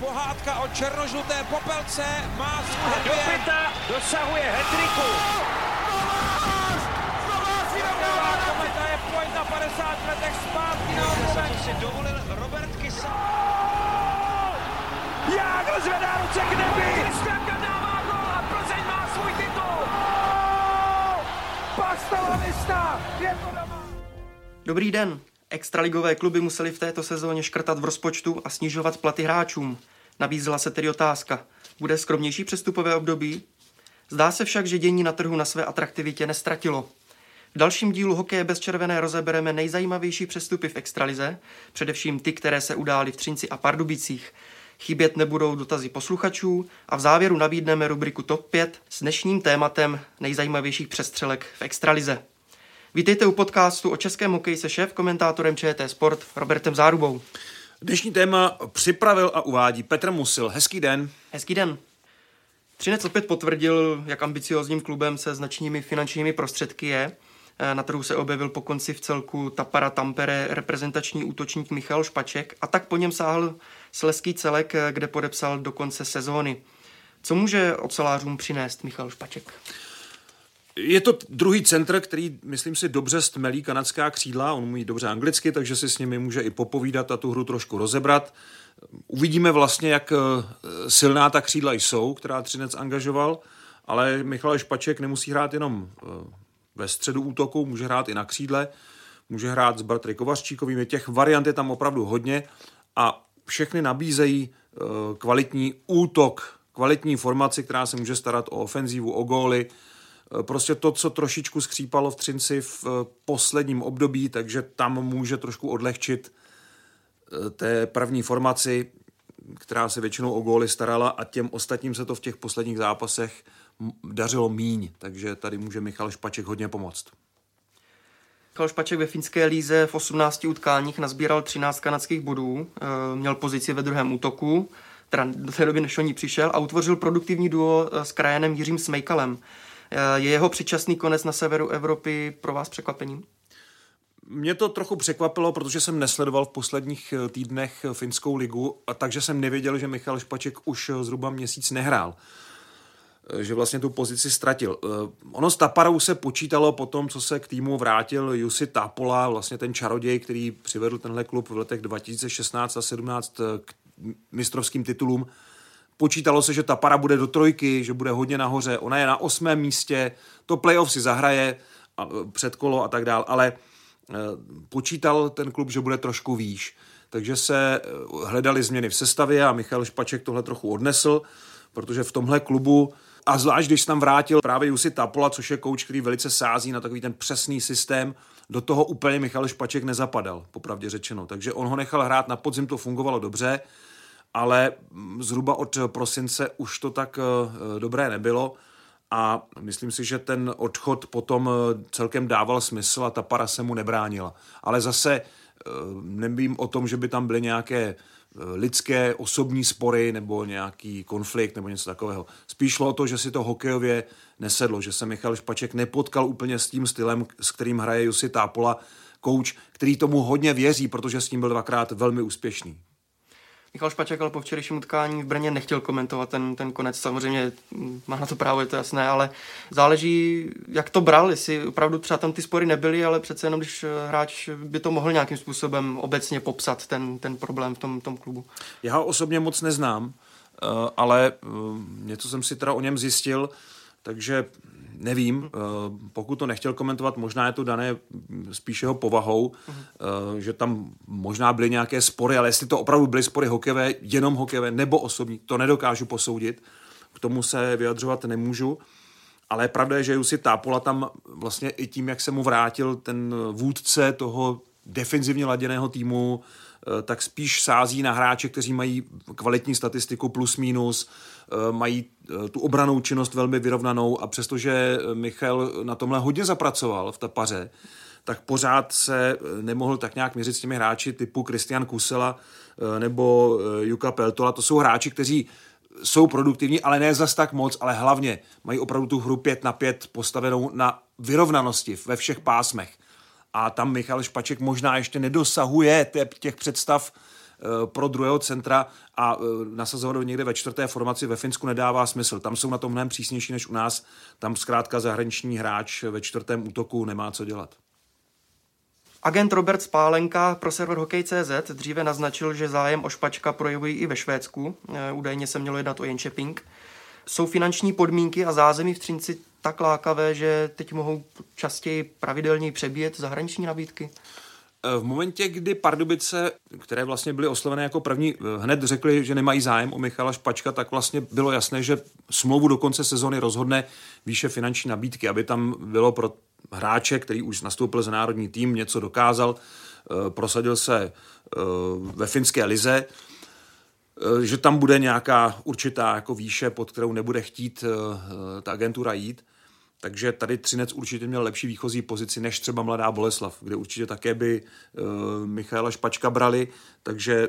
pohádka o černožluté popelce má svůj Do pěta dosahuje hetriku. Kometa je pojď na 50 letech zpátky na obloven. si dovolil Robert Kysa. Jágr zvedá ruce k nebi. Kristianka dává gol a Plzeň má svůj titul. Vista, je to doma. Dobrý den. Extraligové kluby museli v této sezóně škrtat v rozpočtu a snižovat platy hráčům. Nabízela se tedy otázka. Bude skromnější přestupové období? Zdá se však, že dění na trhu na své atraktivitě nestratilo. V dalším dílu Hokeje bez červené rozebereme nejzajímavější přestupy v extralize, především ty, které se udály v Třinci a Pardubicích. Chybět nebudou dotazy posluchačů a v závěru nabídneme rubriku Top 5 s dnešním tématem nejzajímavějších přestřelek v extralize. Vítejte u podcastu o českém hokeji se šéf komentátorem ČT Sport Robertem Zárubou. Dnešní téma připravil a uvádí Petr Musil. Hezký den. Hezký den. Třinec opět potvrdil, jak ambiciozním klubem se značnými finančními prostředky je. Eh, Na trhu se objevil po konci v celku Tapara Tampere reprezentační útočník Michal Špaček a tak po něm sáhl Sleský celek, eh, kde podepsal do konce sezóny. Co může ocelářům přinést Michal Špaček? Je to druhý centr, který, myslím si, dobře stmelí kanadská křídla. On umí dobře anglicky, takže si s nimi může i popovídat a tu hru trošku rozebrat. Uvidíme vlastně, jak eh, silná ta křídla jsou, která Třinec angažoval, ale Michal Špaček nemusí hrát jenom eh, ve středu útoku, může hrát i na křídle, může hrát s Bartry Kovařčíkovými. Těch variant je tam opravdu hodně a všechny nabízejí eh, kvalitní útok, kvalitní formaci, která se může starat o ofenzívu, o góly, prostě to, co trošičku skřípalo v Třinci v eh, posledním období, takže tam může trošku odlehčit eh, té první formaci, která se většinou o góly starala a těm ostatním se to v těch posledních zápasech dařilo míň, takže tady může Michal Špaček hodně pomoct. Michal Špaček ve finské líze v 18 utkáních nazbíral 13 kanadských bodů, eh, měl pozici ve druhém útoku, teda do té doby, než o ní přišel, a utvořil produktivní duo eh, s krajanem Jiřím Smejkalem. Eh, Je jeho předčasný konec na severu Evropy pro vás překvapením? Mě to trochu překvapilo, protože jsem nesledoval v posledních eh, týdnech eh, finskou ligu, a takže jsem nevěděl, že Michal Špaček už zhruba měsíc nehrál. Eh, Že vlastně tu pozici ztratil. Ono s Taparou se počítalo po tom, co se k týmu vrátil Jussi Tapola, vlastně ten čaroděj, který přivedl tenhle klub v letech 2016 a 17 k mistrovským titulům. Počítalo se, že Tapara bude do trojky, že bude hodně nahoře. Ona je na osmém místě, to playoff si zahraje, a, eh, předkolo a tak dál, ale eh, počítal ten klub, že bude trošku výš. Takže se eh, hledali změny v sestavě a Michal Špaček tohle trochu odnesl, protože v tomhle klubu, a zvlášť když se tam vrátil právě Jussi Tapola, což je kouč, který velice sází na takový ten přesný systém, do toho úplně Michal Špaček nezapadal, popravdě řečeno. Takže on ho nechal hrát, na podzim to fungovalo dobře, ale zhruba od prosince už to tak eh, dobré nebylo a myslím si, že ten odchod potom eh, celkem dával smysl a ta para se mu nebránila. Ale zase eh, nevím o tom, že by tam byly nějaké lidské osobní spory nebo nějaký konflikt nebo něco takového. Spíš šlo o to, že si to hokejově nesedlo, že se Michal Špaček nepotkal úplně s tím stylem, s kterým hraje Jussi Tápola, kouč, který tomu hodně věří, protože s ním byl dvakrát velmi úspěšný. Michal Špaček ale po včerejším utkání v Brně nechtěl komentovat ten, ten konec. Samozřejmě má na to právo, je to jasné, ale záleží, jak to bral, jestli opravdu třeba tam ty spory nebyly, ale přece jenom, když eh, hráč by to mohl nějakým způsobem obecně popsat, ten, ten problém v tom, tom klubu. Já ho osobně moc neznám, eh, ale eh, něco jsem si teda o něm zjistil, takže nevím, eh, pokud to nechtěl komentovat, možná je to dané spíš jeho povahou, eh, že tam možná byly nějaké spory, ale jestli to opravdu byly spory hokejové, jenom hokejové nebo osobní, to nedokážu posoudit, k tomu se vyjadřovat nemůžu. Ale pravda je, že Jussi Tápola tam vlastně i tím, jak se mu vrátil ten vůdce toho defenzivně laděného týmu, eh, tak spíš sází na hráče, kteří mají kvalitní statistiku plus minus, eh, mají eh, tu obranou činnost velmi vyrovnanou a přestože Michal na tomhle hodně zapracoval v tapaře, tak pořád se nemohl tak nějak měřit s těmi hráči typu Christian Kusela nebo Juka Peltola. To jsou hráči, kteří jsou produktivní, ale ne zas tak moc, ale hlavně mají opravdu tu hru 5 na 5 postavenou na vyrovnanosti ve všech pásmech. A tam Michal Špaček možná ještě nedosahuje těch představ pro druhého centra a nasazovat ho někde ve čtvrté formaci ve Finsku nedává smysl. Tam jsou na tom mnohem přísnější než u nás. Tam zkrátka zahraniční hráč ve čtvrtém útoku nemá co dělat. Agent Robert Spálenka pro server Hokej.cz dříve naznačil, že zájem o špačka projevují i ve Švédsku. Údajně se mělo jednat o Jenšeping. Jsou finanční podmínky a zázemí v Třinci tak lákavé, že teď mohou častěji pravidelněji přebíjet zahraniční nabídky? V momentě, kdy Pardubice, které vlastně byly oslovené jako první, hned řekli, že nemají zájem o Michala Špačka, tak vlastně bylo jasné, že smlouvu do konce sezony rozhodne výše finanční nabídky, aby tam bylo pro hráče, který už nastoupil za národní tým, něco dokázal, eh, prosadil se eh, ve finské lize, eh, že tam bude nějaká určitá jako výše, pod kterou nebude chtít ta agentura jít. Takže tady Třinec určitě měl lepší výchozí pozici než třeba Mladá Boleslav, kde určitě také by uh, Michaela Špačka brali. Takže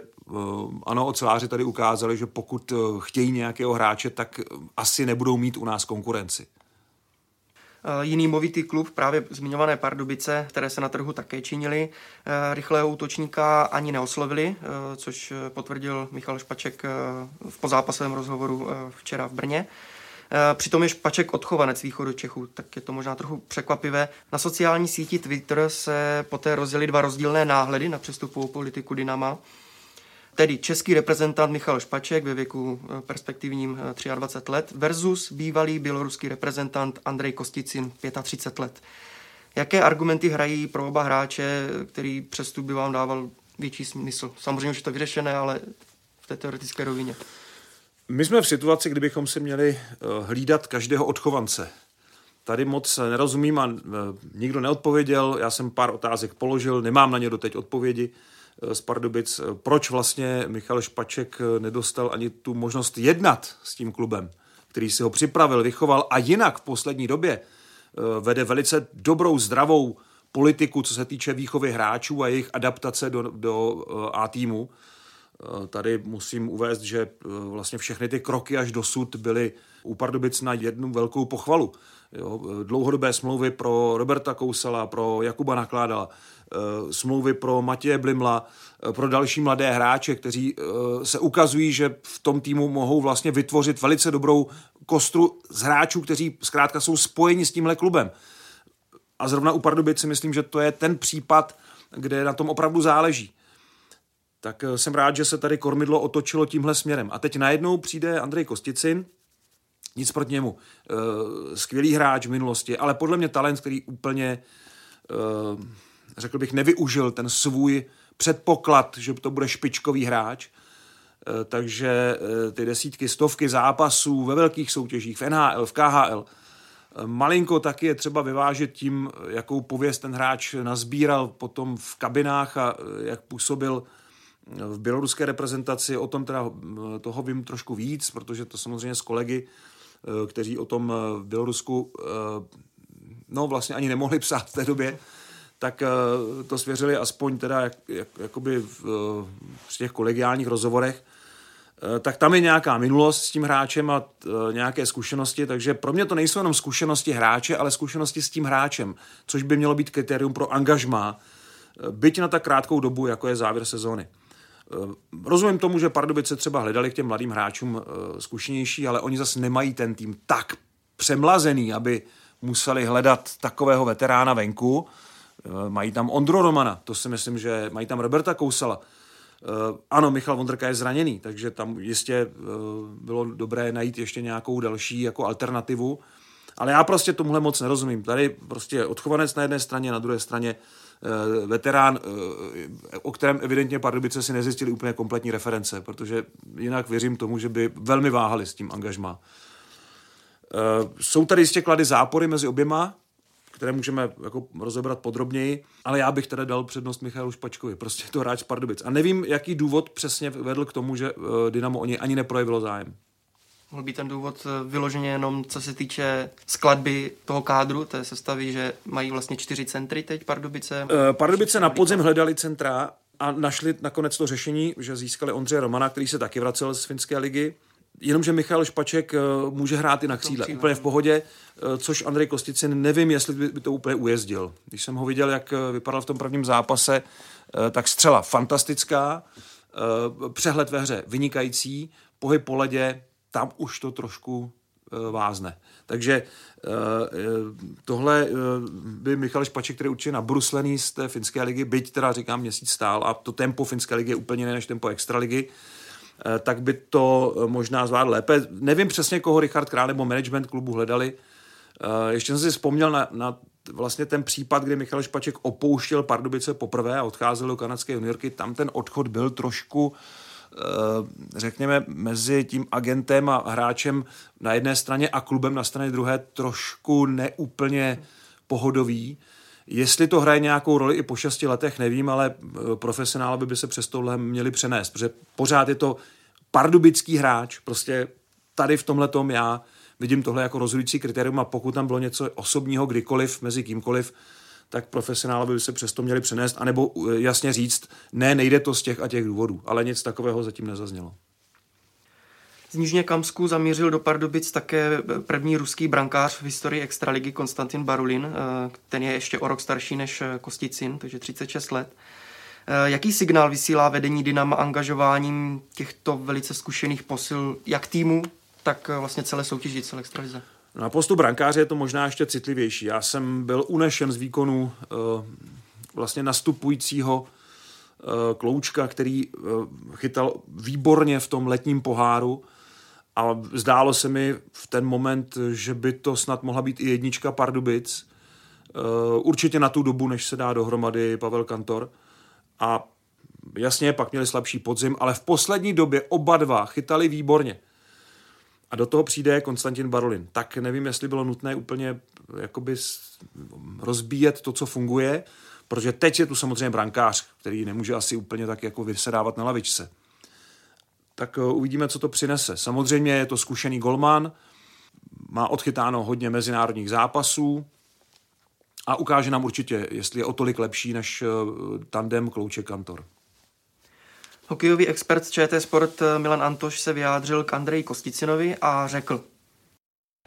ano, oceláři tady ukázali, že pokud chtějí nějakého hráče, tak asi nebudou mít u nás konkurenci. Jiný movitý klub, právě zmiňované Pardubice, které se na trhu také činili, rychlého útočníka ani neoslovili, což potvrdil Michal Špaček v pozápasovém rozhovoru včera v Brně. Eh, přitom je Špaček odchovanec východu Čechů, tak je to možná trochu překvapivé. Na sociální síti Twitter se poté rozdělily dva rozdílné náhledy na přestupovou politiku Dynama. Tedy český reprezentant Michal Špaček ve věku eh, perspektivním 23 eh, let versus bývalý běloruský reprezentant Andrej Kosticin 35 let. Jaké argumenty hrají pro oba hráče, který přestup by vám dával větší smysl? Samozřejmě, že to vyřešené, ale v té teoretické rovině. My jsme v situaci, kdybychom si měli eh, hlídat každého odchovance. Tady moc nerozumím a nikdo neodpověděl. Já jsem pár otázek položil, nemám na ně doteď odpovědi z Pardubic. Proč vlastně Michal Špaček nedostal ani tu možnost jednat s tím klubem, který si ho připravil, vychoval a jinak v poslední době vede velice dobrou, zdravou politiku, co se týče výchovy hráčů a jejich adaptace do, do A týmu Eh, tady musím uvést, že eh, vlastně všechny ty kroky až dosud byly u Pardubic na jednu velkou pochvalu. Jo, eh, dlouhodobé smlouvy pro Roberta Kousala, pro Jakuba Nakládala, smlouvy pro Matěje Blimla, pro další mladé hráče, kteří se ukazují, že v tom týmu mohou vlastně vytvořit velice dobrou kostru z hráčů, kteří zkrátka jsou spojeni s tímhle klubem. A zrovna u Pardubic si myslím, že to je ten případ, kde na tom opravdu záleží tak eh, jsem rád, že se tady kormidlo otočilo tímhle směrem. A teď najednou přijde Andrej Kosticin, nic proti němu. Eh, skvělý hráč v minulosti, ale podle mě talent, který úplně, eh, řekl bych, nevyužil ten svůj předpoklad, že to bude špičkový hráč. Takže ty desítky, stovky zápasů ve velkých soutěžích, v NHL, v KHL, malinko taky je třeba vyvážet tím, jakou pověst ten hráč nazbíral potom v kabinách a jak působil v běloruské reprezentaci, o tom teda eh, toho vím trošku víc, protože to samozřejmě s kolegy, eh, kteří o tom eh, v Bělorusku no vlastně ani nemohli psát v té době, tak to svěřili aspoň teda jak, jak, jakoby v, v těch kolegiálních rozhovorech, tak tam je nějaká minulost s tím hráčem a nějaké zkušenosti, takže pro mě to nejsou jenom zkušenosti hráče, ale zkušenosti s tím hráčem, což by mělo být kritérium pro angažmá, byť na tak krátkou dobu, jako je závěr sezóny. Eh, rozumím tomu, že Pardubice třeba hledali k těm mladým hráčům eh, zkušenější, ale oni zase nemají ten tým tak přemlazený, aby museli hledat takového veterána venku. Eh, mají tam Ondro Romana, to si myslím, že mají tam Roberta Kousala. Ano, Michal Vondrka je zraněný, takže tam jistě bylo dobré najít ještě nějakou další jako alternativu. Ale já prostě tomuhle moc nerozumím. Tady prostě odchovanec na jedné straně, na druhé straně veterán, eh, o kterém evidentně Pardubice si nezjistili úplně kompletní reference, protože jinak věřím tomu, že by velmi váhali s tím angažmá. Eh, jsou tady jistě klady zápory mezi oběma, které můžeme jako rozebrat podrobněji, ale já bych teda dal přednost Michalu Špačkovi, prostě to hráč Pardubic. A nevím, jaký důvod přesně vedl k tomu, že Dynamo o něj ani neprojevilo zájem. Mohl být ten důvod eh, vyloženě jenom co se týče skladby toho kádru, té sestavy, že mají vlastně čtyři centry teď Pardubice? Uh, Pardubice na podzim hledali centra a našli nakonec to řešení, že získali Ondřeje Romana, který se taky vracel z finské ligy. Jenomže Michal Špaček eh, může hrát i na křídle, úplně v pohodě, což Andrej Kosticin nevím, jestli by to úplně ujezdil. Když jsem ho viděl, jak vypadal v tom prvním zápase, tak střela fantastická, přehled ve hře vynikající, pohyb po ledě, tam už to trošku vázne. Takže tohle by Michal Špaček, který určitě nabruslený z té finské ligy, byť teda říkám měsíc stál a to tempo finské ligy je úplně jiné než tempo extraligy, Eh, tak by to eh, možná zvládl lépe. Nevím přesně, koho Richard Král nebo management klubu hledali. Eh, ještě jsem si vzpomněl na, na vlastně ten případ, kdy Michal Špaček opouštěl Pardubice poprvé a odcházel do kanadské juniorky. Tam ten odchod byl trošku řekněme, mezi tím agentem a hráčem na jedné straně a klubem na straně druhé trošku neúplně pohodový. Jestli to hraje nějakou roli i po šesti letech, nevím, ale eh, profesionálové by se přes tohle měli přenést, protože pořád je to pardubický hráč, prostě tady v tomhle tom já vidím tohle jako rozhodující kritérium a pokud tam bylo něco osobního kdykoliv, mezi kýmkoliv, tak profesionálové by se přesto měli přenést, anebo eh, jasně říct, ne, nejde to z těch a těch důvodů, ale nic takového zatím nezaznělo. Z Nižně Kamsku zamířil do Pardubic také první ruský brankář v historii extraligy Konstantin Barulin. Eh, ten je ještě o rok starší než eh, Kosticin, takže 36 let. Eh, jaký signál vysílá vedení Dynama angažováním těchto velice zkušených posil jak týmu, tak vlastně celé soutěži, celé extralize? Na postu brankáře je to možná ještě citlivější. Já jsem byl unešen z výkonu vlastně nastupujícího Kloučka, který chytal výborně v tom letním poháru a zdálo se mi v ten moment, že by to snad mohla být i jednička Pardubic. Eh, určitě na tu dobu, než se dá dohromady Pavel Kantor. A jasně, pak měli slabší podzim, ale v poslední době oba dva chytali výborně. A do toho přijde Konstantin Barolin. Tak nevím, jestli bylo nutné úplně jakoby rozbíjet to, co funguje, protože teď je tu samozřejmě brankář, který nemůže asi úplně tak jako vysedávat na lavičce tak eh, uvidíme, co to přinese. Samozřejmě je to zkušený golman, má odchytáno hodně mezinárodních zápasů a ukáže nám určitě, jestli je o tolik lepší než eh, tandem Klouček-Kantor. Hokejový expert z ČT Sport eh, Milan Antoš se vyjádřil k Andreji Kosticinovi a řekl –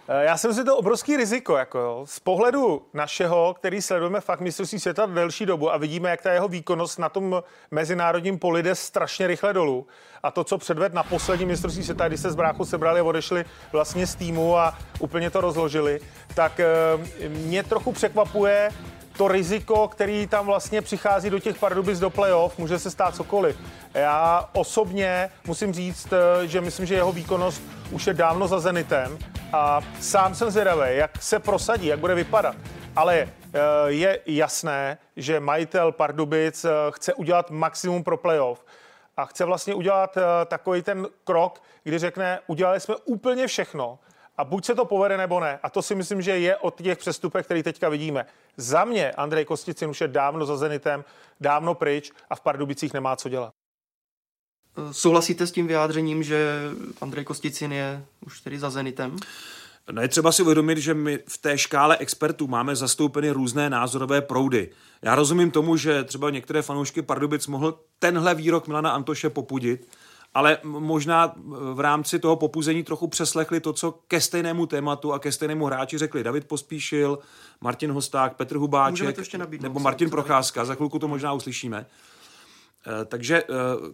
Eh, já si to obrovský riziko. Jako jo. Z pohledu našeho, který sledujeme fakt mistrovství světa delší dobu a vidíme, jak ta jeho výkonnost na tom mezinárodním poli jde strašně rychle dolů. A to, co předved na poslední mistrovství světa, kdy se z bráchu sebrali a odešli vlastně z týmu a úplně to rozložili, tak eh, mě trochu překvapuje, to riziko, který tam vlastně přichází do těch Pardubic do playoff, může se stát cokoliv. Já osobně musím říct, eh, že myslím, že jeho výkonnost už je dávno za Zenitem a sám jsem zvědavý, jak se prosadí, jak bude vypadat. Ale eh, je jasné, že majitel Pardubic eh, chce udělat maximum pro playoff a chce vlastně udělat takový ten krok, kdy řekne, udělali jsme úplně všechno, a buď se to povede nebo ne. A to si myslím, že je od těch přestupek, který teďka vidíme. Za mě Andrej Kosticin už je dávno za Zenitem, dávno pryč a v Pardubicích nemá co dělat. Souhlasíte s tím vyjádřením, že Andrej Kosticin je už tedy za Zenitem? No je třeba si uvědomit, že my v té škále expertů máme zastoupeny různé názorové proudy. Já rozumím tomu, že třeba některé fanoušky Pardubic mohl tenhle výrok Milana Antoše popudit, ale možná v rámci toho popuzení trochu přeslechli to, co ke stejnému tématu a ke stejnému hráči řekli David Pospíšil, Martin Hosták, Petr Hubáček nebo Martin Procházka. Za chvilku to možná uslyšíme. Eh, takže eh,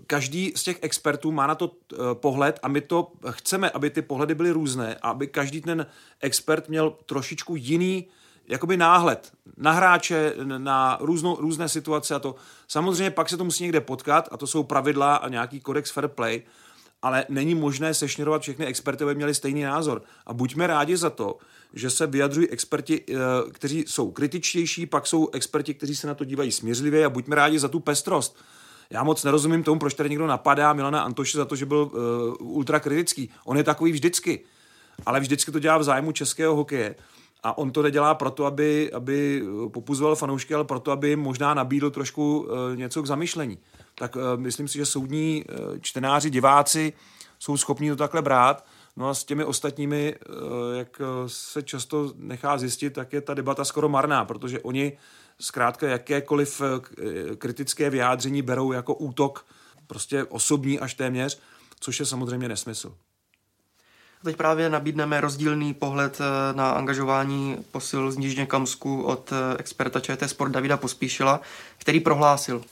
každý z těch expertů má na to eh, pohled a my to chceme, aby ty pohledy byly různé a aby každý ten expert měl trošičku jiný jakoby náhled na hráče, na různou, různé situace a to. Samozřejmě pak se to musí někde potkat a to jsou pravidla a nějaký kodex fair play, ale není možné sešněrovat všechny experty, aby měli stejný názor. A buďme rádi za to, že se vyjadřují experti, eh, kteří jsou kritičtější, pak jsou experti, kteří se na to dívají smířlivě a buďme rádi za tu pestrost. Já moc nerozumím tomu, proč tady někdo napadá Milana Antoše za to, že byl uh, ultrakritický. On je takový vždycky, ale vždycky to dělá v zájmu českého hokeje. A on to nedělá proto, aby, aby popuzoval fanoušky, ale proto, aby možná nabídl trošku uh, něco k zamyšlení. Tak uh, myslím si, že soudní čtenáři, diváci jsou schopni to takhle brát. No a s těmi ostatními, jak se často nechá zjistit, tak je ta debata skoro marná, protože oni zkrátka jakékoliv kritické vyjádření berou jako útok, prostě osobní až téměř, což je samozřejmě nesmysl. Teď právě nabídneme rozdílný pohled eh, na angažování posil z Nižně Kamsku od eh, experta ČT Sport Davida Pospíšila, který prohlásil.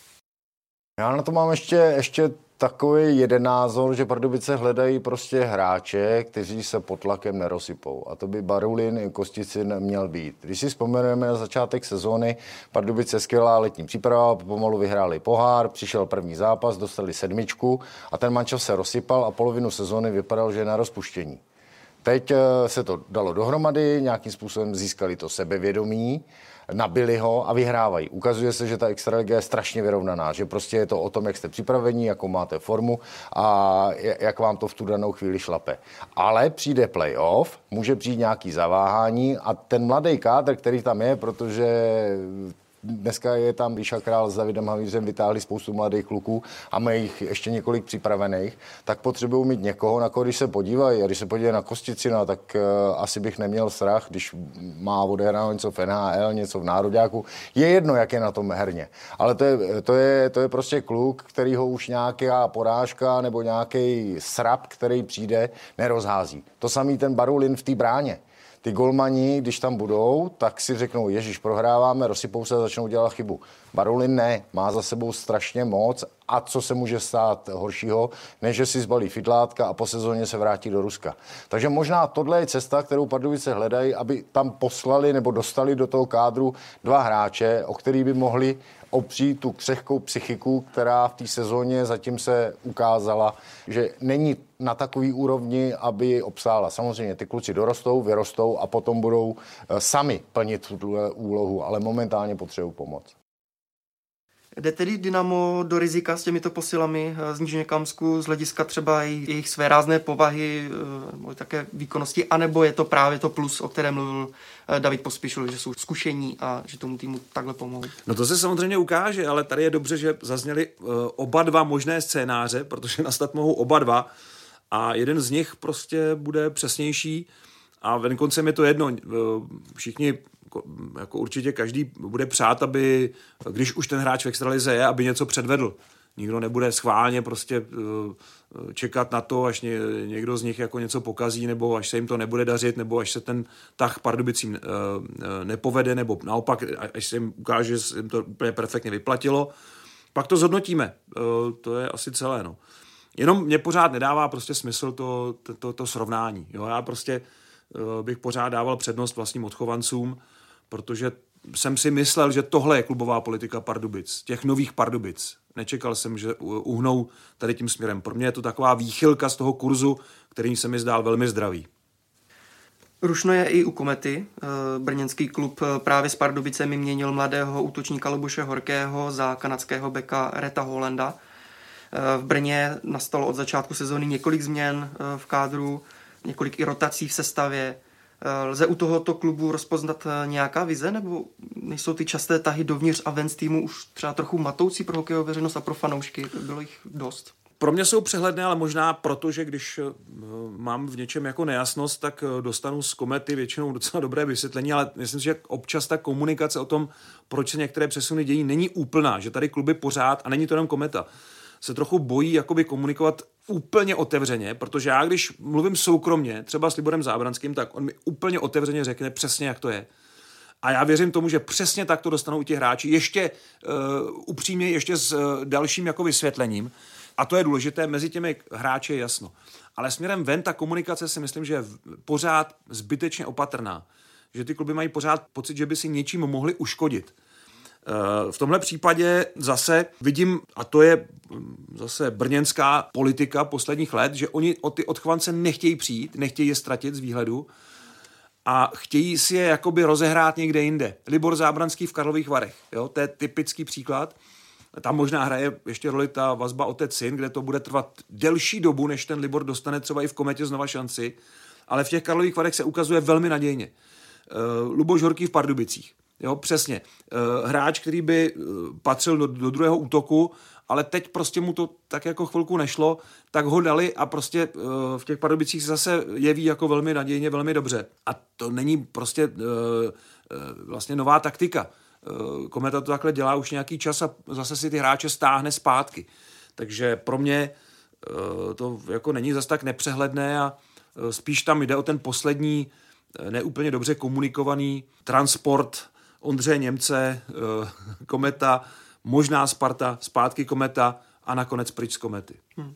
Já na to mám ještě, ještě takový jeden názor, že Pardubice hledají prostě hráče, kteří se pod tlakem nerosypou. A to by Barulin i Kosticin měl být. Když si vzpomeneme na začátek sezóny, Pardubice skvělá letní příprava, pomalu vyhráli pohár, přišel první zápas, dostali sedmičku a ten mančov se rozsypal a polovinu sezóny vypadal, že je na rozpuštění. Teď eh, se to dalo dohromady, nějakým způsobem získali to sebevědomí nabili ho a vyhrávají. Ukazuje se, že ta extraliga je strašně vyrovnaná, že prostě je to o tom, jak jste připraveni, jakou máte formu a jak vám to v tu danou chvíli šlape. Ale přijde playoff, může přijít nějaký zaváhání a ten mladý kádr, který tam je, protože dneska je tam Bíša Král s Davidem Havířem vytáhli spoustu mladých kluků a mají jich ještě několik připravených, tak potřebují mít někoho, na koho když se podívají. A když se podívají na Kosticina, tak uh, asi bych neměl strach, když má odehráno něco v NHL, něco v Nároďáku. Je jedno, jak je na tom herně. Ale to je, to je, to je prostě kluk, který ho už nějaká porážka nebo nějaký srap, který přijde, nerozhází. To samý ten Barulin v té bráně ty golmani, když tam budou, tak si řeknou, ježiš, prohráváme, rozsypou se a začnou dělat chybu. Barulin ne, má za sebou strašně moc a co se může stát horšího, než že si zbalí fidlátka a po sezóně se vrátí do Ruska. Takže možná tohle je cesta, kterou Pardubice hledají, aby tam poslali nebo dostali do toho kádru dva hráče, o který by mohli opřít tu křehkou psychiku, která v té sezóně zatím se ukázala, že není na takový úrovni, aby obsála. Samozřejmě ty kluci dorostou, vyrostou a potom budou eh, sami plnit tu úlohu, ale momentálně potřebují pomoc. Jde tedy Dynamo do rizika s těmito posilami eh, z Nížně Kamsku z hlediska třeba jejich své rázné povahy eh, také výkonnosti, anebo je to právě to plus, o kterém mluvil David Pospíšil, že jsou zkušení a že tomu týmu takhle pomohou? No to se samozřejmě ukáže, ale tady je dobře, že zazněly oba dva možné scénáře, protože nastat mohou oba dva a jeden z nich prostě bude přesnější a venkoncem je to jedno. Všichni jako určitě každý bude přát, aby, když už ten hráč v extralize je, aby něco předvedl. Nikdo nebude schválně prostě eh, čekat na to, až někdo z nich jako něco pokazí, nebo až se jim to nebude dařit, nebo až se ten tah Pardubicím eh, eh, nepovede, nebo naopak, až se jim ukáže, že se jim to úplně perfektně vyplatilo. Pak to zhodnotíme. To je asi celé. No. Jenom mě pořád nedává prostě smysl to, to, to, to srovnání. Jo? Já prostě bych pořád dával přednost vlastním odchovancům, protože jsem si myslel, že tohle je klubová politika Pardubic, těch nových Pardubic. Nečekal jsem, že uhnou tady tím směrem. Pro mě je to taková výchylka z toho kurzu, který se mi zdál velmi zdravý. Rušno je i u Komety. Eh, brněnský klub eh, právě s Pardubicemi měnil mladého útočníka Luboše Horkého za kanadského beka Reta Holenda. Eh, v Brně nastalo od začátku sezóny několik změn v kádru, několik i rotací v sestavě. Eh, lze u tohoto klubu rozpoznat eh, nějaká vize, nebo nejsou ty časté tahy dovnitř a ven z týmu už třeba trochu matoucí pro hokejovou veřejnost a pro fanoušky? Bylo jich dost. Pro mě jsou přehledné, ale možná proto, že když eh, mám v něčem jako nejasnost, tak dostanu z komety většinou docela dobré vysvětlení, ale myslím si, že občas ta komunikace o tom, proč se některé přesuny dějí, není úplná, že tady kluby pořád, a není to jenom kometa, se trochu bojí jakoby komunikovat úplně otevřeně, protože já když mluvím soukromně, třeba s Liborem Zábranským, tak on mi úplně otevřeně řekne přesně, jak to je. A já věřím tomu, že přesně tak to dostanou ti hráči, ještě uh, upřímně, ještě s uh, dalším jako vysvětlením. A to je důležité, mezi těmi hráči je jasno. Ale směrem ven ta komunikace si myslím, že je pořád zbytečně opatrná. Že ty kluby mají pořád pocit, že by si něčím mohli uškodit. Eh, v tomhle případě zase vidím, a to je hm, zase brněnská politika posledních let, že oni o ty odchvance nechtějí přijít, nechtějí je ztratit z výhledu a chtějí si je jakoby rozehrát někde jinde. Libor Zábranský v Karlových Varech, jo, to je typický příklad. Tam možná hraje ještě roli ta vazba otec-syn, kde to bude trvat delší dobu, než ten Libor dostane třeba i v kometě znova šanci, ale v těch Karlových Varech se ukazuje velmi nadějně. Uh, Luboš Horký v Pardubicích. Jo, přesně. Uh, hráč, který by uh, patřil do, do druhého útoku, ale teď prostě mu to tak jako chvilku nešlo, tak ho dali a prostě uh, v těch Pardubicích se zase jeví jako velmi nadějně, velmi dobře. A to není prostě vlastně nová taktika. Kometa to takhle dělá už nějaký čas a zase si ty hráče stáhne zpátky. Takže pro mě to jako není zase tak nepřehledné a spíš tam jde o ten poslední neúplně dobře komunikovaný transport Ondřeje Němce, eh, Kometa, možná Sparta, zpátky Kometa a nakonec pryč z komety. Hmm.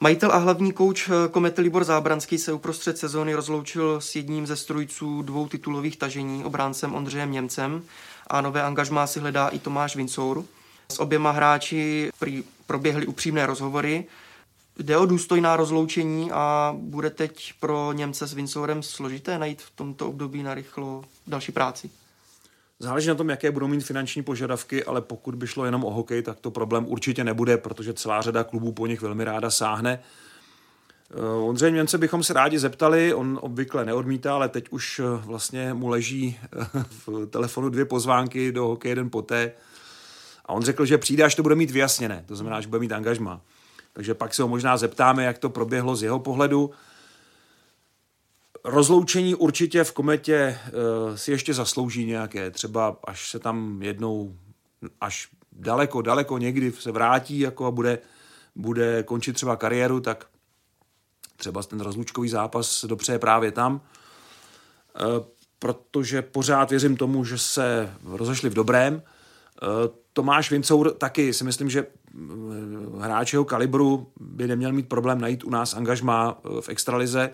Majitel a hlavní kouč eh, komety Libor Zábranský se uprostřed sezóny rozloučil s jedním ze strojců dvou titulových tažení, obráncem Ondřejem Němcem a nové angažmá si hledá i Tomáš Vincour. S oběma hráči proběhly upřímné rozhovory. Jde o důstojná rozloučení a bude teď pro Němce s Vincourem složité najít v tomto období na rychlo další práci. Záleží na tom, jaké budou mít finanční požadavky, ale pokud by šlo jenom o hokej, tak to problém určitě nebude, protože celá řada klubů po nich velmi ráda sáhne. Eh, Ondřej Němce bychom se rádi zeptali, on obvykle neodmítá, ale teď už eh, vlastně mu leží eh, v telefonu dvě pozvánky do hokej jeden poté. A on řekl, že přijde, až to bude mít vyjasněné, to znamená, že bude mít angažma. Takže pak se ho možná zeptáme, jak to proběhlo z jeho pohledu rozloučení určitě v kometě uh, si ještě zaslouží nějaké, třeba až se tam jednou, až daleko, daleko někdy se vrátí jako a bude, bude končit třeba kariéru, tak třeba ten rozlučkový zápas dopřeje právě tam, uh, protože pořád věřím tomu, že se rozešli v dobrém. Uh, Tomáš Vincour taky si myslím, že hráč jeho kalibru by neměl mít problém najít u nás angažmá v extralize.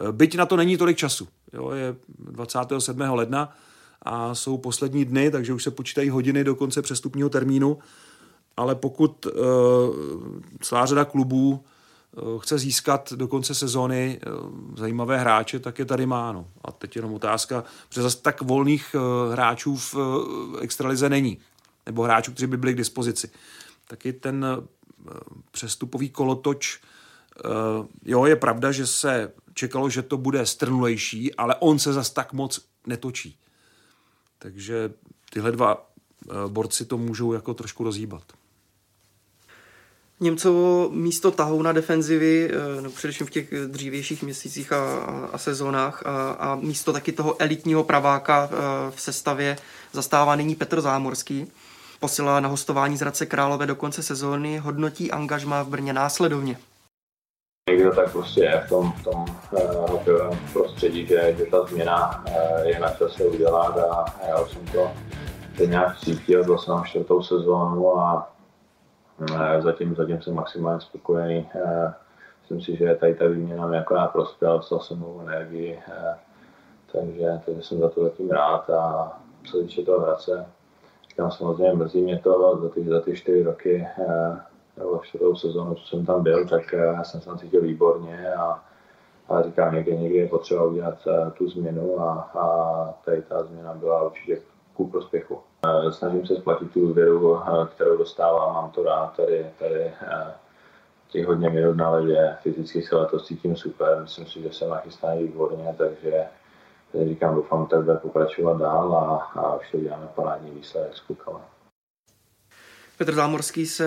Eh, byť na to není tolik času. Jo, je 27. ledna a jsou poslední dny, takže už se počítají hodiny do konce přestupního termínu, ale pokud uh, celá řada klubů uh, chce získat do konce sezóny uh, zajímavé hráče, tak je tady má. No. A teď jenom otázka, protože zase tak volných uh, hráčů v uh, extralize není, nebo hráčů, kteří by byli k dispozici. Taky ten uh, přestupový kolotoč Uh, jo, je pravda, že se čekalo, že to bude strnulejší, ale on se zas tak moc netočí. Takže tyhle dva uh, borci to můžou jako trošku rozhýbat. Němcovo místo tahou na defenzivy, eh, no především v těch dřívějších měsících a, a, sezónách, a, a místo taky toho elitního praváka v sestavě zastává nyní Petr Zámorský. Posila na hostování z Hradce Králové do konce sezóny, hodnotí angažma v Brně následovně někdo tak prostě je v tom, v tom uh, prostředí, že, že ta změna uh, je na čase udělat a já jsem to teď nějak cítil, byl jsem čtvrtou sezónu a uh, zatím, zatím jsem maximálně spokojený. Myslím si, že tady ta výměna mi akorát prospěla, dostal jsem novou energii, takže, takže jsem za to zatím rád a co se týče toho Hradce, říkám samozřejmě mrzí mě to za ty, za ty čtyři roky, nebo čtvrtou sezónu, co jsem tam byl, tak já eh, jsem se tam cítil výborně a, a říkám, někdy, někdy je potřeba udělat uh, tu změnu a, a tady ta změna byla určitě ku prospěchu. Uh, snažím se splatit tu úvěru, uh, kterou dostávám, mám to rád, tady, tady těch hodně minut na ledě, fyzicky se letos cítím super, myslím si, že jsem nachystaný výborně, takže říkám, doufám, že bude pokračovat dál a, a už to děláme parádní výsledek s klukama. Petr Zámorský se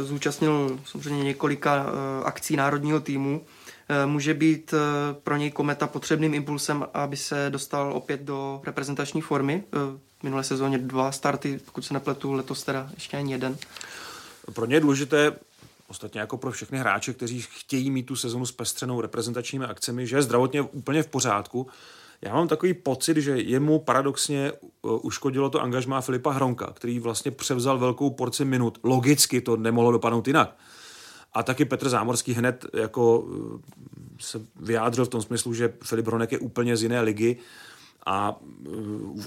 eh, zúčastnil samozřejmě několika eh, akcí národního týmu. Eh, může být pro něj kometa potřebným impulsem, aby se dostal opět do reprezentační formy. V minulé sezóně dva starty, pokud se nepletu, letos teda ještě ani jeden. Pro ně je důležité, ostatně jako pro všechny hráče, kteří chtějí mít tu sezonu s pestřenou reprezentačními akcemi, že je zdravotně úplně v pořádku, já mám takový pocit, že jemu paradoxně uh, uškodilo to angažmá Filipa Hronka, který vlastně převzal velkou porci minut. Logicky to nemohlo dopadnout jinak. A taky Petr Zámorský hned jako uh, se vyjádřil v tom smyslu, že Filip Hronek je úplně z jiné ligy a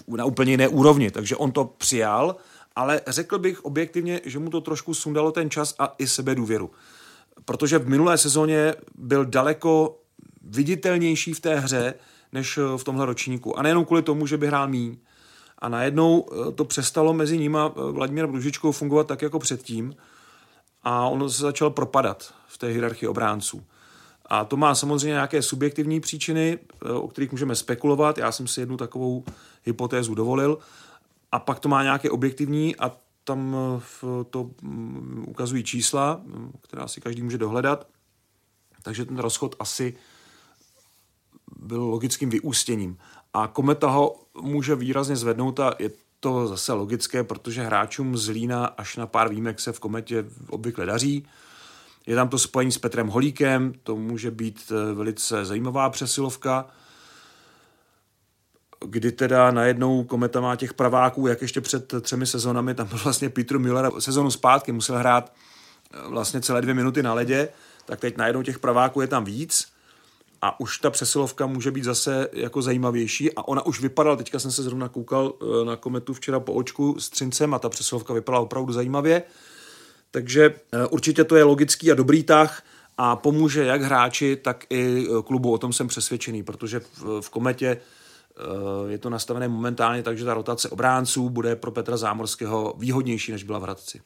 uh, na úplně jiné úrovni. Takže on to přijal, ale řekl bych objektivně, že mu to trošku sundalo ten čas a i sebe důvěru. Protože v minulé sezóně byl daleko viditelnější v té hře, než eh, v tomhle ročníku. A nejenom kvůli tomu, že by hrál míň. A najednou eh, to přestalo mezi nima eh, Vladimírem Ružičkou fungovat tak jako předtím a on se začal propadat v té hierarchii obránců. A to má samozřejmě nějaké subjektivní příčiny, o kterých můžeme spekulovat. Já jsem si jednu takovou hypotézu dovolil. A pak to má nějaké objektivní a tam to mm, ukazují čísla, která si každý může dohledat. Takže ten rozchod asi byl logickým vyústěním. A Kometa ho může výrazně zvednout a je to zase logické, protože hráčům z Lína až na pár výjimek se v Kometě obvykle daří. Je tam to spojení s Petrem Holíkem, to může být eh, velice zajímavá přesilovka. kdy teda najednou Kometa má těch praváků, jak ještě před třemi sezónami, tam byl vlastně Petr Müller sezonu zpátky, musel hrát eh, vlastně celé dvě minuty na ledě, tak teď najednou těch praváků je tam víc a už ta přesilovka může být zase jako zajímavější a ona už vypadala, teďka jsem se zrovna koukal eh, na Kometu včera po očku s Třincem a ta přesilovka vypadala opravdu zajímavě, takže eh, určitě to je logický a dobrý tah a pomůže jak hráči, tak i klubu, o tom jsem přesvědčený, protože v, Kometě Eh, je to nastavené momentálně tak, že ta rotace obránců bude pro Petra Zámorského výhodnější, než byla v Hradci.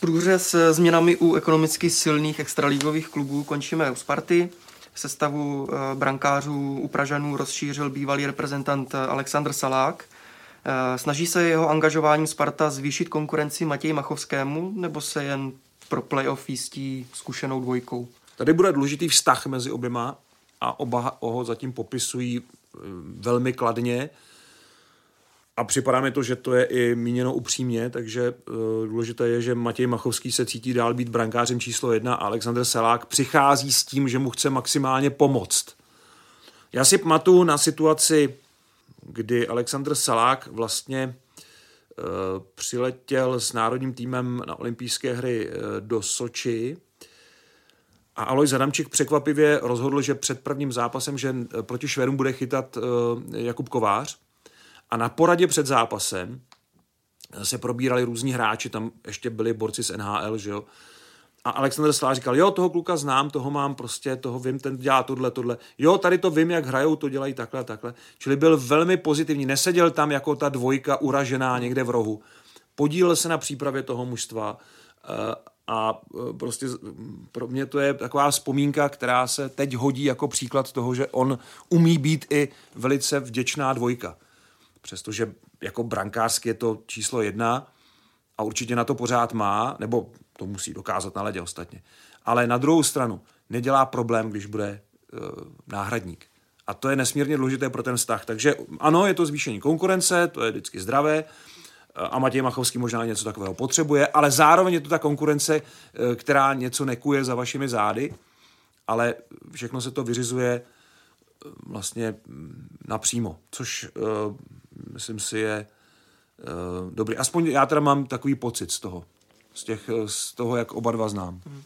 Průře s změnami u ekonomicky silných extralígových klubů končíme u Sparty. Sestavu eh, brankářů u Pražanů rozšířil bývalý reprezentant Aleksandr Salák. Eh, snaží se jeho angažováním Sparta zvýšit konkurenci Matěji Machovskému, nebo se jen pro playoff jistí zkušenou dvojkou? Tady bude důležitý vztah mezi oběma a oba ho zatím popisují eh, velmi kladně. A připadá mi to, že to je i míněno upřímně, takže uh, důležité je, že Matěj Machovský se cítí dál být brankářem číslo jedna a Alexander Selák přichází s tím, že mu chce maximálně pomoct. Já si pamatuju na situaci, kdy Alexander Salák vlastně uh, přiletěl s národním týmem na olympijské hry uh, do Soči a Alois Adamčík překvapivě rozhodl, že před prvním zápasem, že eh, proti Švédům bude chytat Jakub Kovář. A na poradě před zápasem se probírali různí hráči, tam ještě byli borci z NHL, že jo. A Alexander Slá říkal, jo, toho kluka znám, toho mám prostě, toho vím, ten dělá tohle, tohle. Jo, tady to vím, jak hrajou, to dělají takhle, takhle. Čili byl velmi pozitivní, neseděl tam jako ta dvojka uražená někde v rohu. Podílel se na přípravě toho mužstva eh, a e, prostě pro mě to je taková vzpomínka, která se teď hodí jako příklad toho, že on umí být i velice vděčná dvojka. Přestože jako brankářsky je to číslo jedna a určitě na to pořád má, nebo to musí dokázat na ledě ostatně. Ale na druhou stranu nedělá problém, když bude uh, náhradník. A to je nesmírně důležité pro ten vztah. Takže ano, je to zvýšení konkurence, to je vždycky zdravé, a Matěj Machovský možná něco takového potřebuje, ale zároveň je to ta konkurence, eh, která něco nekuje za vašimi zády, ale všechno se to vyřizuje eh, vlastně napřímo, což myslím si je uh, dobrý. Aspoň já teda mám takový pocit z toho, z, těch, z toho, jak oba dva znám. Hmm.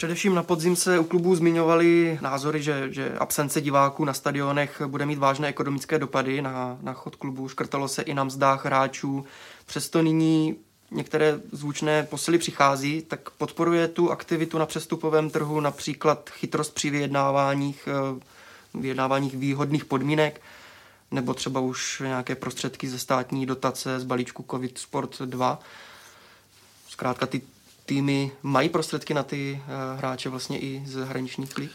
Především na podzim se u klubů zmiňovaly názory, že, že absence diváků na stadionech bude mít vážné ekonomické dopady na, na chod klubů. Škrtalo se i na mzdách hráčů. Přesto nyní některé zvučné posily přichází, tak podporuje tu aktivitu na přestupovém trhu, například chytrost při vyjednáváních, eh, vyjednáváních výhodných podmínek, nebo třeba už nějaké prostředky ze státní dotace z balíčku COVID Sport 2. Zkrátka ty týmy mají prostředky na ty uh, hráče vlastně i z hraničních lig?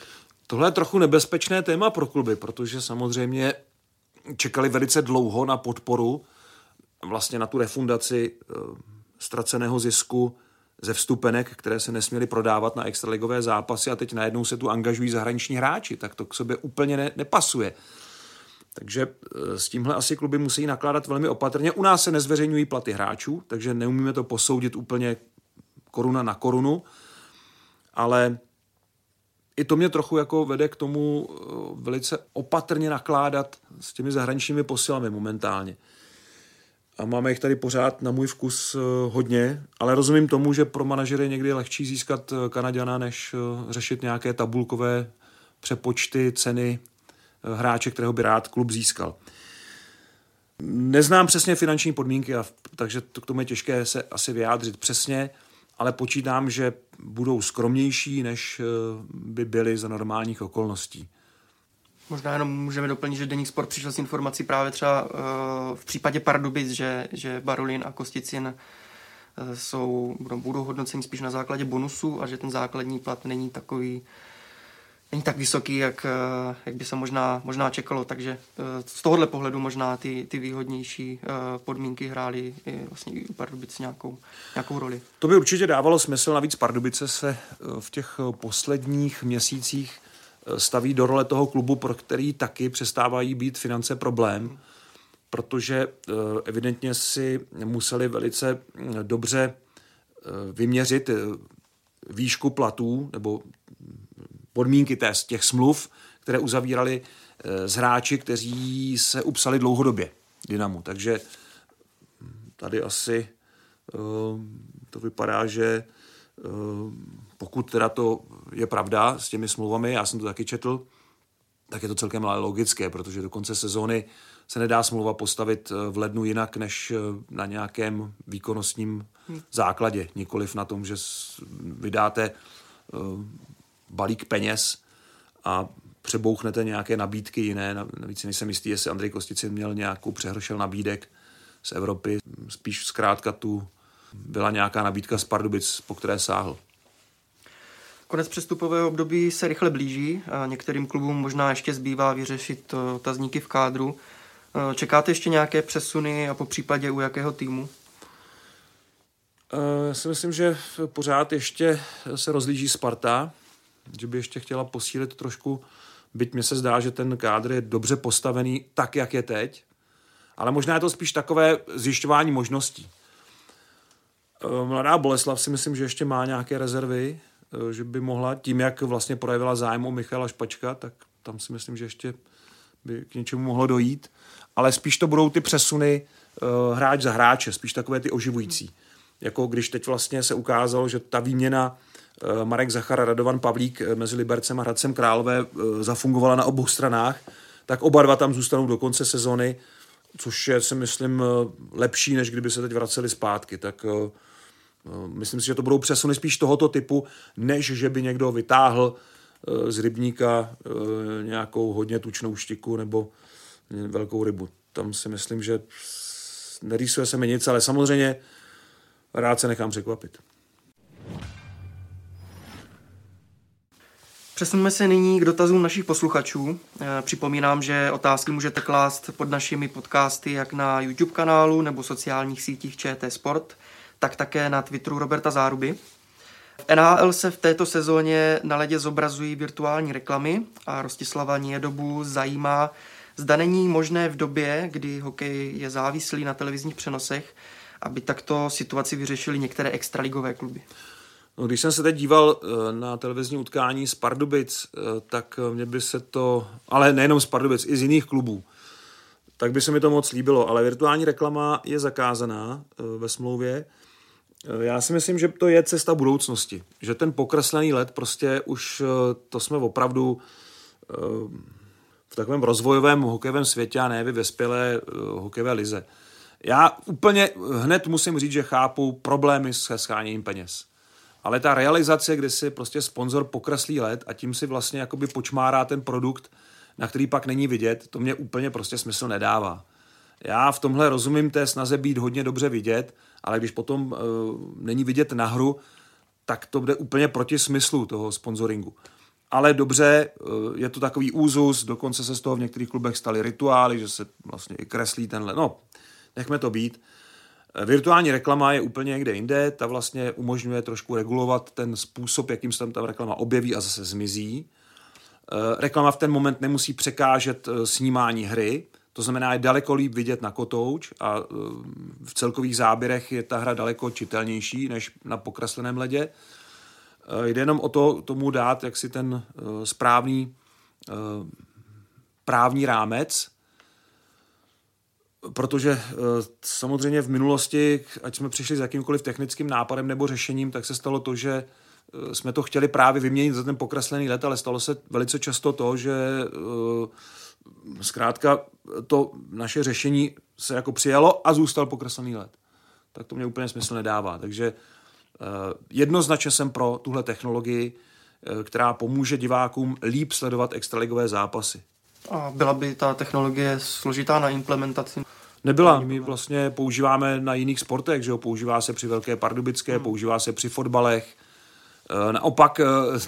Tohle je trochu nebezpečné téma pro kluby, protože samozřejmě čekali velice dlouho na podporu, vlastně na tu refundaci uh, ztraceného zisku ze vstupenek, které se nesměly prodávat na extraligové zápasy a teď najednou se tu angažují zahraniční hráči, tak to k sobě úplně ne, nepasuje. Takže eh, s tímhle asi kluby musí nakládat velmi opatrně. U nás se nezveřejňují platy hráčů, takže neumíme to posoudit úplně koruna na korunu, ale i to mě trochu jako vede k tomu eh, velice opatrně nakládat s těmi zahraničními posilami momentálně. A máme jich tady pořád na můj vkus eh, hodně, ale rozumím tomu, že pro manažery je někdy lehčí získat Kanaděna, než řešit nějaké tabulkové přepočty ceny hráče, kterého by rád klub získal. Neznám přesně finanční podmínky, takže to k tomu je těžké se asi vyjádřit přesně ale počítám, že budou skromnější, než eh, by byly za normálních okolností. Možná jenom můžeme doplnit, že Deník Sport přišel s informací právě třeba uh, v případě Pardubic, že, že Barulin a Kosticin uh, jsou, budou hodnoceni spíš na základě bonusu a že ten základní plat není takový není tak vysoký, jak, eh, jak by se možná, možná čekalo, takže eh, z tohohle pohledu možná ty, ty výhodnější eh, podmínky hrály i vlastně i u Pardubic nějakou, nějakou roli. To by určitě dávalo smysl, navíc Pardubice se v těch posledních měsících staví do role toho klubu, pro který taky přestávají být finance problém, protože evidentně si museli velice dobře vyměřit výšku platů nebo podmínky těch smluv, které uzavírali eh, s hráči, kteří se upsali dlouhodobě Dynamu. Takže tady asi eh, to vypadá, že eh, pokud teda to je pravda s těmi smlouvami, já jsem to taky četl, tak je to celkem logické, protože do konce sezóny se nedá smlouva postavit v lednu jinak, než na nějakém výkonnostním základě. Nikoliv na tom, že vydáte balík peněz a přebouchnete nějaké nabídky jiné. Navíc nejsem jistý, jestli Andrej Kosticin měl nějakou přehršel nabídek z Evropy. Spíš zkrátka tu byla nějaká nabídka z Pardubic, po které sáhl. Konec přestupového období se rychle blíží a některým klubům možná ještě zbývá vyřešit otazníky v kádru. Čekáte ještě nějaké přesuny a po případě u jakého týmu? Já si myslím, že pořád ještě se rozlíží Sparta, že by ještě chtěla posílit trošku, byť mně se zdá, že ten kádr je dobře postavený tak, jak je teď, ale možná je to spíš takové zjišťování možností. Eh, mladá Boleslav si myslím, že ještě má nějaké rezervy, eh, že by mohla, tím, jak vlastně projevila zájem o Michala Špačka, tak tam si myslím, že ještě by k něčemu mohlo dojít. Ale spíš to budou ty přesuny uh, hráč za hráče, spíš takové ty oživující. Jako když teď vlastně se ukázalo, že ta výměna Marek Zachar a Radovan Pavlík mezi Libercem a Hradcem Králové uh, zafungovala na obou stranách, tak oba dva tam zůstanou do konce sezony což je, si myslím, eh, lepší, než kdyby se teď vraceli zpátky. Tak eh, eh, myslím si, že to budou přesuny spíš tohoto typu, než že by někdo vytáhl z rybníka nějakou hodně tučnou štiku nebo velkou rybu. Tam si myslím, že nerýsuje se mi nic, ale samozřejmě rád se nechám překvapit. Přesuneme se nyní k dotazům našich posluchačů. Eh, připomínám, že otázky můžete klást pod našimi podcasty jak na YouTube kanálu nebo sociálních sítích ČT Sport, tak také na Twitteru Roberta Záruby. V NHL se v této sezóně na ledě zobrazují virtuální reklamy a Rostislava Niedobu zajímá, zda není možné v době, kdy hokej je závislý na televizních přenosech, aby takto situaci vyřešili některé extraligové kluby. No, když jsem se teď díval eh, na televizní utkání z Pardubic, eh, tak eh, mě by se to, ale nejenom z Pardubic, i z jiných klubů, tak by se mi to moc líbilo, ale virtuální reklama je zakázaná ve smlouvě. Já si myslím, že to je cesta budoucnosti, že ten pokreslený let prostě už to jsme opravdu v takovém rozvojovém hokejovém světě a ne ve vyspělé hokejové lize. Já úplně hned musím říct, že chápu problémy se scháněním peněz ale ta realizace, kdy si prostě sponzor pokreslí let a tím si vlastně jakoby počmárá ten produkt, na který pak není vidět, to mě úplně prostě smysl nedává. Já v tomhle rozumím té snaze být hodně dobře vidět, ale když potom uh, není vidět na hru, tak to bude úplně proti smyslu toho sponsoringu. Ale dobře, uh, je to takový úzus, dokonce se z toho v některých klubech staly rituály, že se vlastně i kreslí tenhle, no, nechme to být. Virtuální reklama je úplně někde jinde, ta vlastně umožňuje trošku regulovat ten způsob, jakým se tam ta reklama objeví a zase zmizí. Eh, reklama v ten moment nemusí překážet eh, snímání hry, to znamená, je daleko líp vidět na kotouč a eh, v celkových záběrech je ta hra daleko čitelnější než na pokresleném ledě. Jde jenom o to, tomu dát jaksi ten správný právní rámec, protože eh, samozřejmě v minulosti, ať jsme přišli s jakýmkoliv technickým nápadem nebo řešením, tak se stalo to, že eh, jsme to chtěli právě vyměnit za ten pokreslený let, ale stalo se velice často to, že eh, zkrátka to naše řešení se jako přijalo a zůstal pokreslený let. Tak to mě úplně smysl nedává. Takže jednoznačně jsem pro tuhle technologii, která pomůže divákům líp sledovat extraligové zápasy. A byla by ta technologie složitá na implementaci? Nebyla. My vlastně používáme na jiných sportech, že jo? používá se při Velké Pardubické, hmm. používá se při fotbalech. E, naopak, e,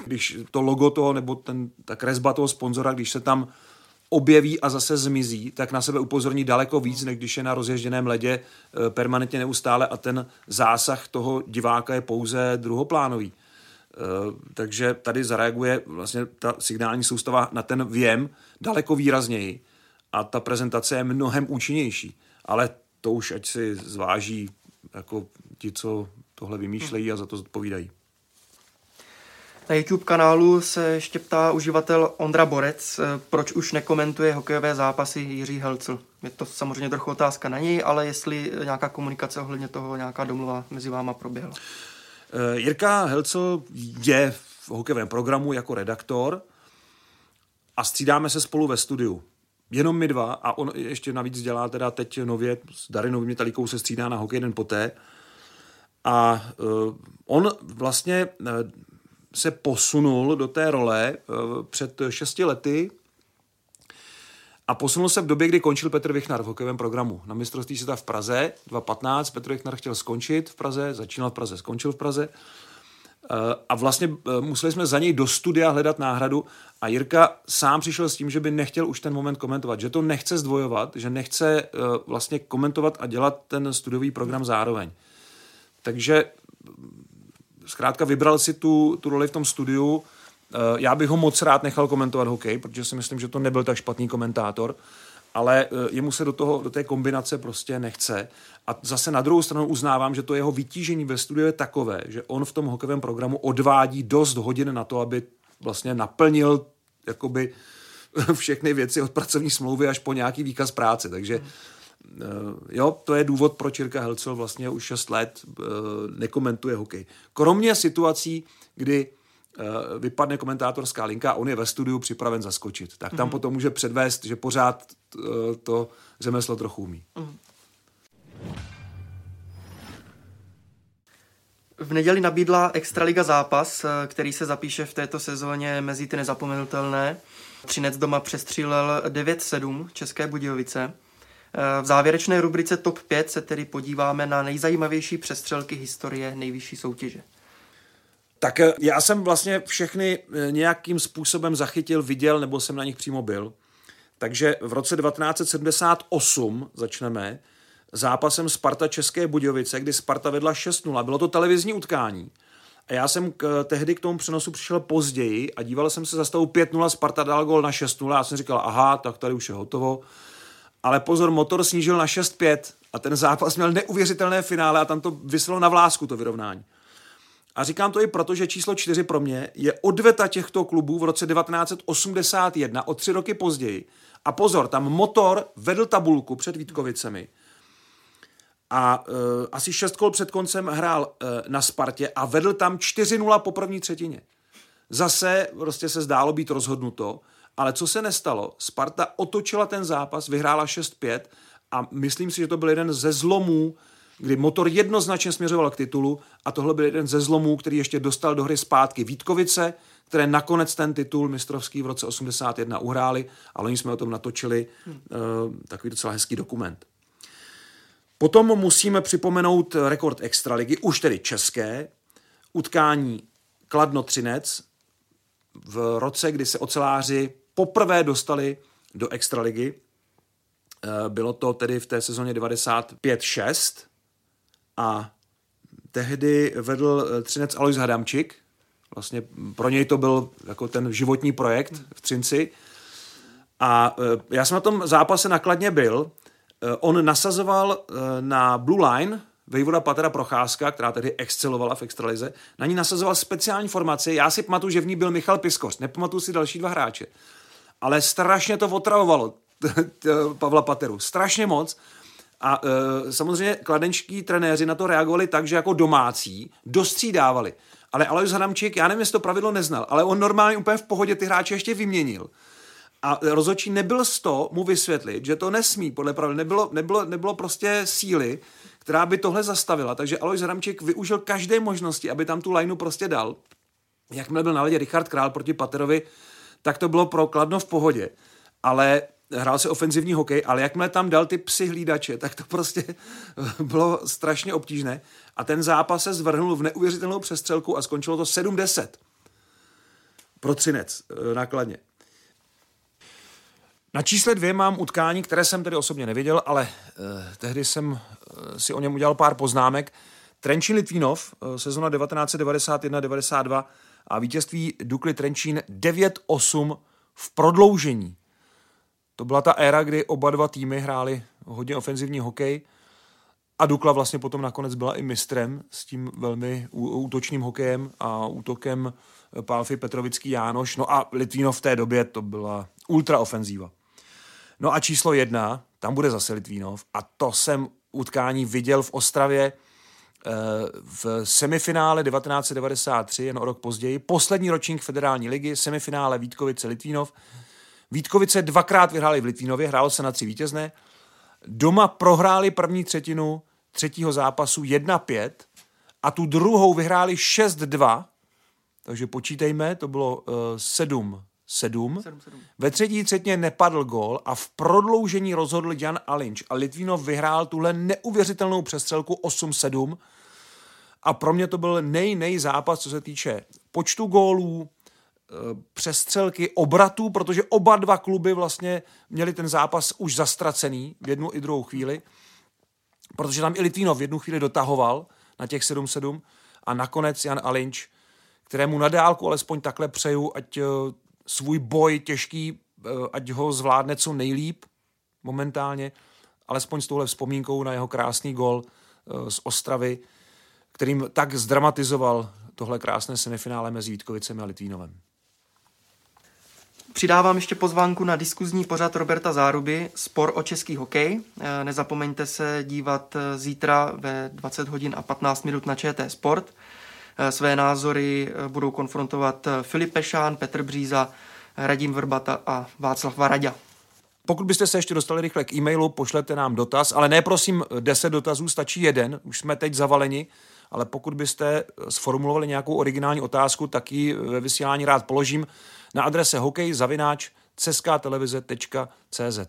když to logo toho, nebo ten, ta kresba toho sponzora, když se tam objeví a zase zmizí, tak na sebe upozorní daleko víc, než když je na rozježděném ledě e, permanentně neustále a ten zásah toho diváka je pouze druhoplánový. Takže tady zareaguje vlastně ta signální soustava na ten věm daleko výrazněji a ta prezentace je mnohem účinnější ale to už ať si zváží jako ti, co tohle vymýšlejí a za to zodpovídají. Na YouTube kanálu se ještě ptá uživatel Ondra Borec, eh, proč už nekomentuje hokejové zápasy Jiří Helcl. Je to samozřejmě trochu otázka na něj, ale jestli nějaká komunikace ohledně toho, nějaká domluva mezi váma proběhla. Eh, Jirka Helcl je v hokejovém programu jako redaktor a střídáme se spolu ve studiu. Jenom my dva a on ještě navíc dělá teda teď nově s Darinou Metalikou se střídá na hokej den poté. A uh, on vlastně uh, se posunul do té role uh, před šesti lety a posunul se v době, kdy končil Petr Vichnar v hokejovém programu. Na mistrovství světa v Praze 2015 Petr Vichnar chtěl skončit v Praze, začínal v Praze, skončil v Praze. A vlastně museli jsme za něj do studia hledat náhradu a Jirka sám přišel s tím, že by nechtěl už ten moment komentovat, že to nechce zdvojovat, že nechce vlastně komentovat a dělat ten studiový program zároveň. Takže zkrátka vybral si tu, tu roli v tom studiu. Já bych ho moc rád nechal komentovat hokej, protože si myslím, že to nebyl tak špatný komentátor, ale jemu se do, toho, do té kombinace prostě nechce. A zase na druhou stranu uznávám, že to jeho vytížení ve studiu je takové, že on v tom hokejovém programu odvádí dost hodin na to, aby vlastně naplnil jakoby všechny věci od pracovní smlouvy až po nějaký výkaz práce. Takže hmm. jo, to je důvod, proč Jirka Helcel vlastně už 6 let eh, nekomentuje hokej. Kromě situací, kdy eh, vypadne komentátorská linka a on je ve studiu připraven zaskočit. Tak tam hmm. potom může předvést, že pořád to řemeslo trochu umí. Hmm. V neděli nabídla Extraliga zápas, eh, který se zapíše v této sezóně mezi ty nezapomenutelné. Třinec doma přestřílel 9-7 České Budějovice. Eh, v závěrečné rubrice TOP 5 se tedy podíváme na nejzajímavější přestřelky historie nejvyšší soutěže. Tak eh, já jsem vlastně všechny nějakým způsobem zachytil, viděl, nebo jsem na nich přímo byl. Takže v roce 1978 začneme zápasem Sparta České Budějovice, kdy Sparta vedla 6-0. Bylo to televizní utkání. A já jsem k, tehdy k tomu přenosu přišel později a díval jsem se za stavu 5-0, Sparta dal gol na 6-0. Já jsem říkal, aha, tak tady už je hotovo. Ale pozor, motor snížil na 6-5 a ten zápas měl neuvěřitelné finále a tam to vyselo na vlásku, to vyrovnání. A říkám to i proto, že číslo 4 pro mě je odveta těchto klubů v roce 1981, o tři roky později. A pozor, tam motor vedl tabulku před Vítkovicemi a uh, asi šest kol před koncem hrál uh, na Spartě a vedl tam 4-0 po první třetině. Zase prostě se zdálo být rozhodnuto, ale co se nestalo? Sparta otočila ten zápas, vyhrála 6-5 a myslím si, že to byl jeden ze zlomů, kdy motor jednoznačně směřoval k titulu a tohle byl jeden ze zlomů, který ještě dostal do hry zpátky Vítkovice, které nakonec ten titul mistrovský v roce 81 uhráli, ale oni jsme o tom natočili uh, takový docela hezký dokument. Potom musíme připomenout rekord Extraligy, už tedy české, utkání Kladno Třinec v roce, kdy se oceláři poprvé dostali do Extraligy. Eh, bylo to tedy v té sezóně 95-6 a tehdy vedl eh, Třinec Alois Hadamčik. Vlastně pro něj to byl jako ten životní projekt v Třinci. A eh, já jsem na tom zápase nakladně byl Eh, on nasazoval na Blue Line Vejvoda Patera Procházka, která tedy excelovala v extralize, na ní nasazoval speciální formaci. Já si pamatuju, že v ní byl Michal Piskoř, nepamatuju si další dva hráče. Ale strašně to otravovalo Pavla Pateru. Strašně moc. A e, samozřejmě kladenčtí trenéři na to reagovali tak, že jako domácí dostřídávali. Ale Alois Hadamčík, já nevím, jestli to pravidlo neznal, ale on normálně úplně v pohodě ty hráče ještě vyměnil. A rozhodčí nebyl z to mu vysvětlit, že to nesmí podle pravidel. Nebylo, nebylo, nebylo prostě síly, která by tohle zastavila. Takže Alois Ramček využil každé možnosti, aby tam tu lineu prostě dal. Jakmile byl na ledě Richard Král proti Paterovi, tak to bylo pro Kladno v pohodě. Ale hrál se ofenzivní hokej, ale jakmile tam dal ty psy hlídače, tak to prostě bylo strašně obtížné. A ten zápas se zvrhnul v neuvěřitelnou přestřelku a skončilo to 7-10 pro Třinec eh, nákladně. Na čísle dvě mám utkání, které jsem tedy osobně neviděl, ale eh, tehdy jsem eh, si o něm udělal pár poznámek. Trenčín Litvínov, eh, sezona 1991-92 a vítězství Dukly Trenčín 9-8 v prodloužení. To byla ta éra, kdy oba dva týmy hráli hodně ofenzivní hokej A Dukla vlastně potom nakonec byla i mistrem s tím velmi útočným hokejem a útokem Pálfy Petrovický Jánoš. No a Litvínov v té době to byla ultraofenzíva. No a číslo jedna, tam bude zase Litvínov a to jsem utkání viděl v Ostravě eh, v semifinále 1993, jen o rok později, poslední ročník federální ligy, semifinále Vítkovice Litvínov. Vítkovice dvakrát vyhráli v Litvínově, hrálo se na tři vítězné. Doma prohráli první třetinu třetího zápasu 1-5 a tu druhou vyhráli 6-2, takže počítejme, to bylo uh, 7 7. Ve třetí třetině nepadl gól a v prodloužení rozhodl Jan Alinč a Litvinov vyhrál tuhle neuvěřitelnou přestřelku 8-7 a pro mě to byl nej, nej zápas, co se týče počtu gólů, eh, přestřelky, obratů, protože oba dva kluby vlastně měli ten zápas už zastracený v jednu i druhou chvíli, protože tam i Litvínov v jednu chvíli dotahoval na těch 7-7 a nakonec Jan Alinč, kterému na dálku alespoň takhle přeju, ať eh, svůj boj těžký, eh, ať ho zvládne co nejlíp momentálně, alespoň s touhle vzpomínkou na jeho krásný gol eh, z Ostravy, kterým tak zdramatizoval tohle krásné semifinále mezi Vítkovicemi a Litvínovem. Přidávám ještě pozvánku na diskuzní pořad Roberta Záruby Spor o český hokej. Eh, nezapomeňte se dívat zítra ve 20 hodin a 15 minut na ČT Sport. Eh, své názory eh, budou konfrontovat eh, Filip Pešán, Petr Bříza, Radim Vrbata a Václav Varaďa. Pokud byste se ještě dostali rychle k e-mailu, pošlete nám dotaz, ale ne prosím 10 dotazů, stačí jeden, už jsme teď zavaleni, ale pokud byste sformulovali nějakou originální otázku, tak ji ve vysílání rád položím na adrese hokejzavináč cz.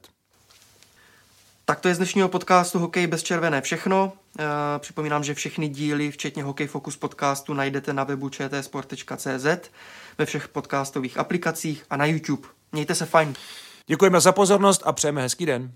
Tak to je z dnešního podcastu Hokej bez červené všechno. E, připomínám, že všechny díly, včetně Hokej Focus podcastu, najdete na webu čtsport.cz, ve všech podcastových aplikacích a na YouTube. Mějte se fajn. Děkujeme za pozornost a přejeme hezký den.